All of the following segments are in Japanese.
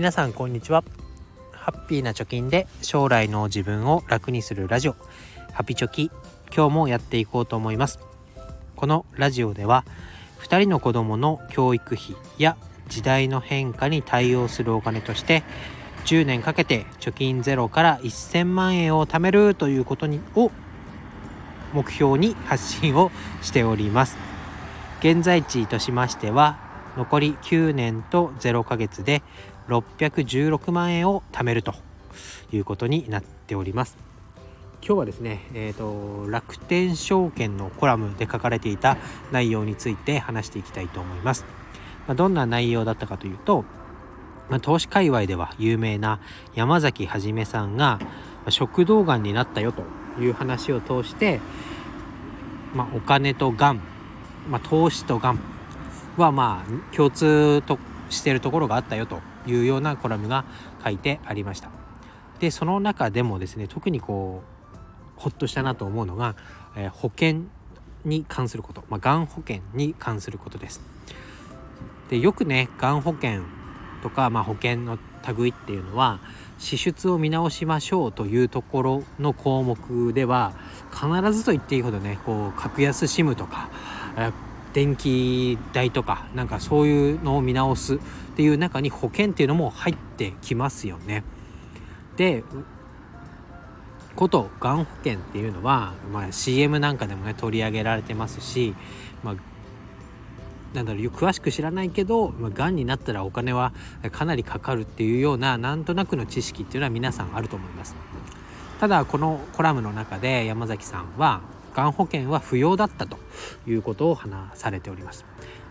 皆さんこんにちは。ハッピーな貯金で将来の自分を楽にするラジオ。ハピチョキ今日もやっていこうと思います。このラジオでは2人の子供の教育費や時代の変化に対応するお金として10年かけて貯金ゼロから1000万円を貯めるということにを目標に発信をしております。現在地としましては残り9年と0ヶ月で616万円を貯めるということになっております。今日はですね、えーと、楽天証券のコラムで書かれていた内容について話していきたいと思います、まあ、どんな内容だったかというと、まあ、投資界隈では有名な山崎はじめさんが食道がんになったよという話を通して、まあ、お金とがん、ま、投資とがんはまあ共通としているところがあったよというようなコラムが書いてありました。でその中でもですね特にこうほっとしたなと思うのが、えー、保険に関すること、まあ、がん保険に関することです。でよくねがん保険とか、まあ、保険の類っていうのは支出を見直しましょうというところの項目では必ずと言っていいほどねこう格安 SIM とか電気代とかなんかそういうのを見直すっていう中に保険っていうのも入ってきますよね。でことがん保険っていうのは、まあ、CM なんかでもね取り上げられてますし、まあ、なんだろう詳しく知らないけど、まあ、がんになったらお金はかなりかかるっていうようななんとなくの知識っていうのは皆さんあると思います。ただこのコラムの中で山崎さんはがん保険は不要だったということを話されております。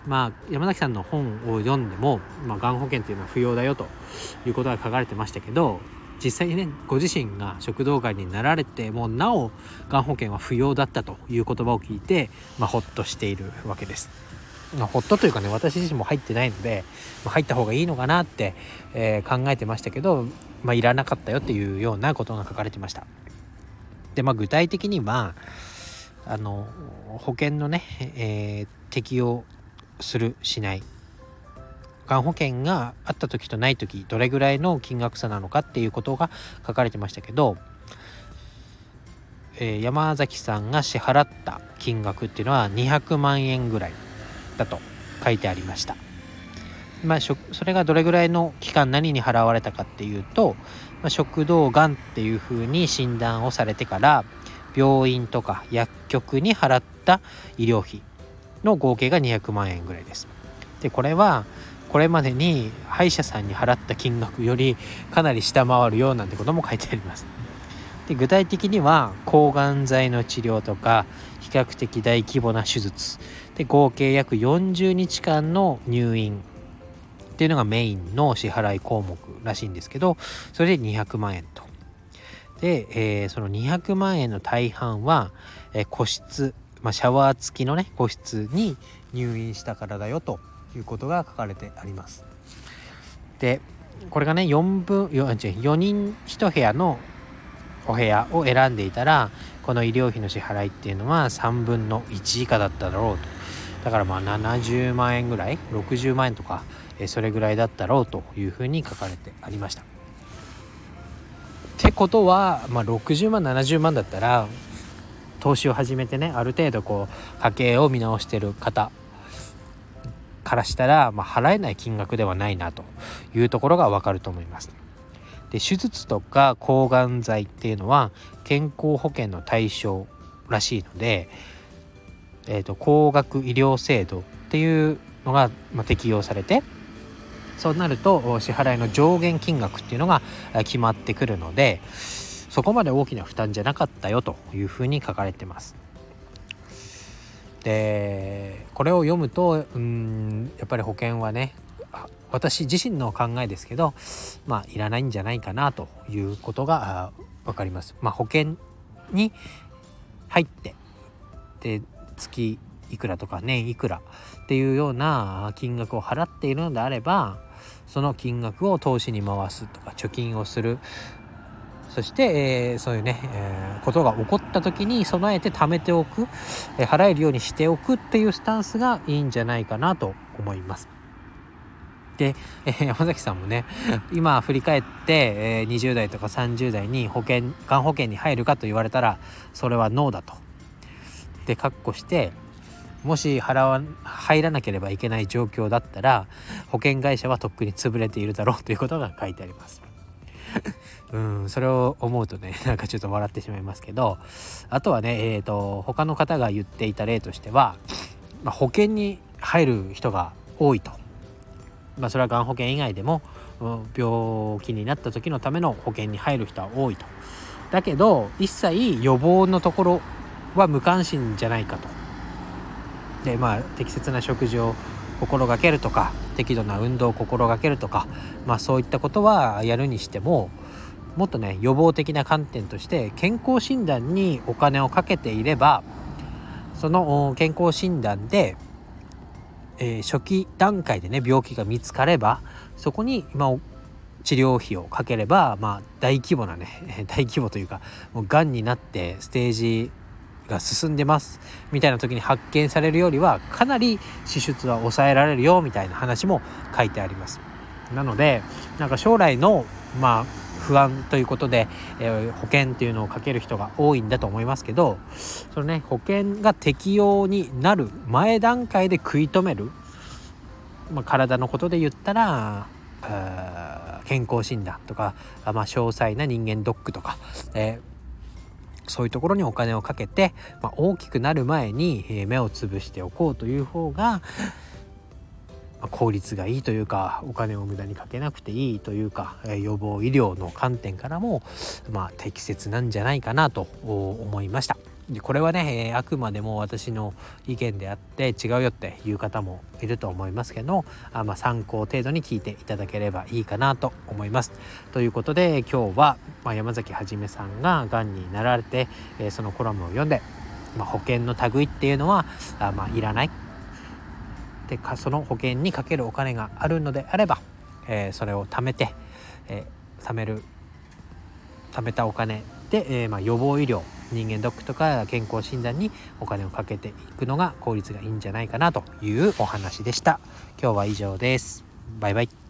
まあ、山崎さんの本を読んでも、まあ、がん保険というのは不要だよということが書かれてましたけど実際にねご自身が食道がんになられてもなおがん保険は不要だったという言葉を聞いて、まあ、ほっとしているわけです。まあ、ほっとというかね私自身も入ってないので、まあ、入った方がいいのかなって、えー、考えてましたけど、まあ、いらなかったよっていうようなことが書かれてました。でまあ具体的にはあの保険のね、えー、適用するしないがん保険があった時とない時どれぐらいの金額差なのかっていうことが書かれてましたけど、えー、山崎さんが支払った金額っていうのは200万円ぐらいだと書いてありました。まあ、それがどれぐらいの期間何に払われたかっていうと、まあ、食道がんっていうふうに診断をされてから病院とか薬局に払った医療費の合計が200万円ぐらいです。でこれはこれまでに歯医者さんに払った金額よりかなり下回るようなんてことも書いてあります。で具体的には抗がん剤の治療とか比較的大規模な手術で合計約40日間の入院っていうのがメインの支払い項目らしいんですけどそれで200万円とで、えー、その200万円の大半は、えー、個室、まあ、シャワー付きのね個室に入院したからだよということが書かれてあります。でこれがね4分 4, 4人1部屋のお部屋を選んでいたらこの医療費の支払いっていうのは3分の1以下だっただろうとだからまあ70万円ぐらい60万円とかそれぐらいだったろうというふうに書かれてありました。ってことは、まあ、60万70万だったら投資を始めてねある程度こう家計を見直してる方からしたら、まあ、払えない金額ではないなというところがわかると思います。で手術とか抗がん剤っていうのは健康保険の対象らしいので、えーと、高額医療制度っていうのが、まあ、適用されてそうなると支払いの上限金額っていうのが決まってくるのでそこまで大きな負担じゃなかったよというふうに書かれてます。でこれを読むとうんやっぱり保険はね私自身の考えですけどまあいらないんじゃないかなということが分かります。まあ、保険に入ってで月いくらとか年いくらっていうような金額を払っているのであればその金額を投資に回すとか貯金をするそして、えー、そういうね、えー、ことが起こった時に備えて貯めておく、えー、払えるようにしておくっていうスタンスがいいんじゃないかなと思います。で、えー、山崎さんもね今振り返って、えー、20代とか30代に保険がん保険に入るかと言われたらそれはノーだと。で括弧してもし払わ入らなければいけない状況だったら保険会社はとっくに潰れているだろうということが書いてあります。うんそれを思うとね なんかちょっと笑ってしまいますけどあとはねえっ、ー、と他の方が言っていた例としては、まあ、保険に入る人が多いと。まあ、それはがん保険以外でも病気になった時のための保険に入る人は多いと。だけど一切予防のところは無関心じゃないかと。でまあ適切な食事を心がけるとか適度な運動を心がけるとか、まあ、そういったことはやるにしてももっとね予防的な観点として健康診断にお金をかけていればその健康診断で、えー、初期段階でね病気が見つかればそこに、ま、治療費をかければ、まあ、大規模なね 大規模というかもうがんになってステージが進んでます。みたいな時に発見されるよりはかなり支出は抑えられるよみたいな話も書いてあります。なのでなんか将来のまあ不安ということで、えー、保険っていうのをかける人が多いんだと思いますけどそのね保険が適用になる前段階で食い止める、まあ、体のことで言ったら健康診断とか、まあ、詳細な人間ドックとか、えーそういうところにお金をかけて、まあ、大きくなる前に目をつぶしておこうという方が効率がいいというかお金を無駄にかけなくていいというか予防医療の観点からも、まあ、適切なんじゃないかなと思いました。でこれはね、えあくまでも私の意見であって違うよっていう方もいると思いますけどあ、まあ、参考程度に聞いていただければいいかなと思います。ということで今日は、まあ、山崎はじめさんががんになられて、えそのコラムを読んで、まあ、保険の類っていうのはあ、まあ、いらないでかその保険にかけるお金があるのであれば、えー、それを貯めて、え、貯める貯めたお金で、え、ま、予防医療人間ドックとか健康診断にお金をかけていくのが効率がいいんじゃないかなというお話でした。今日は以上です。バイバイ。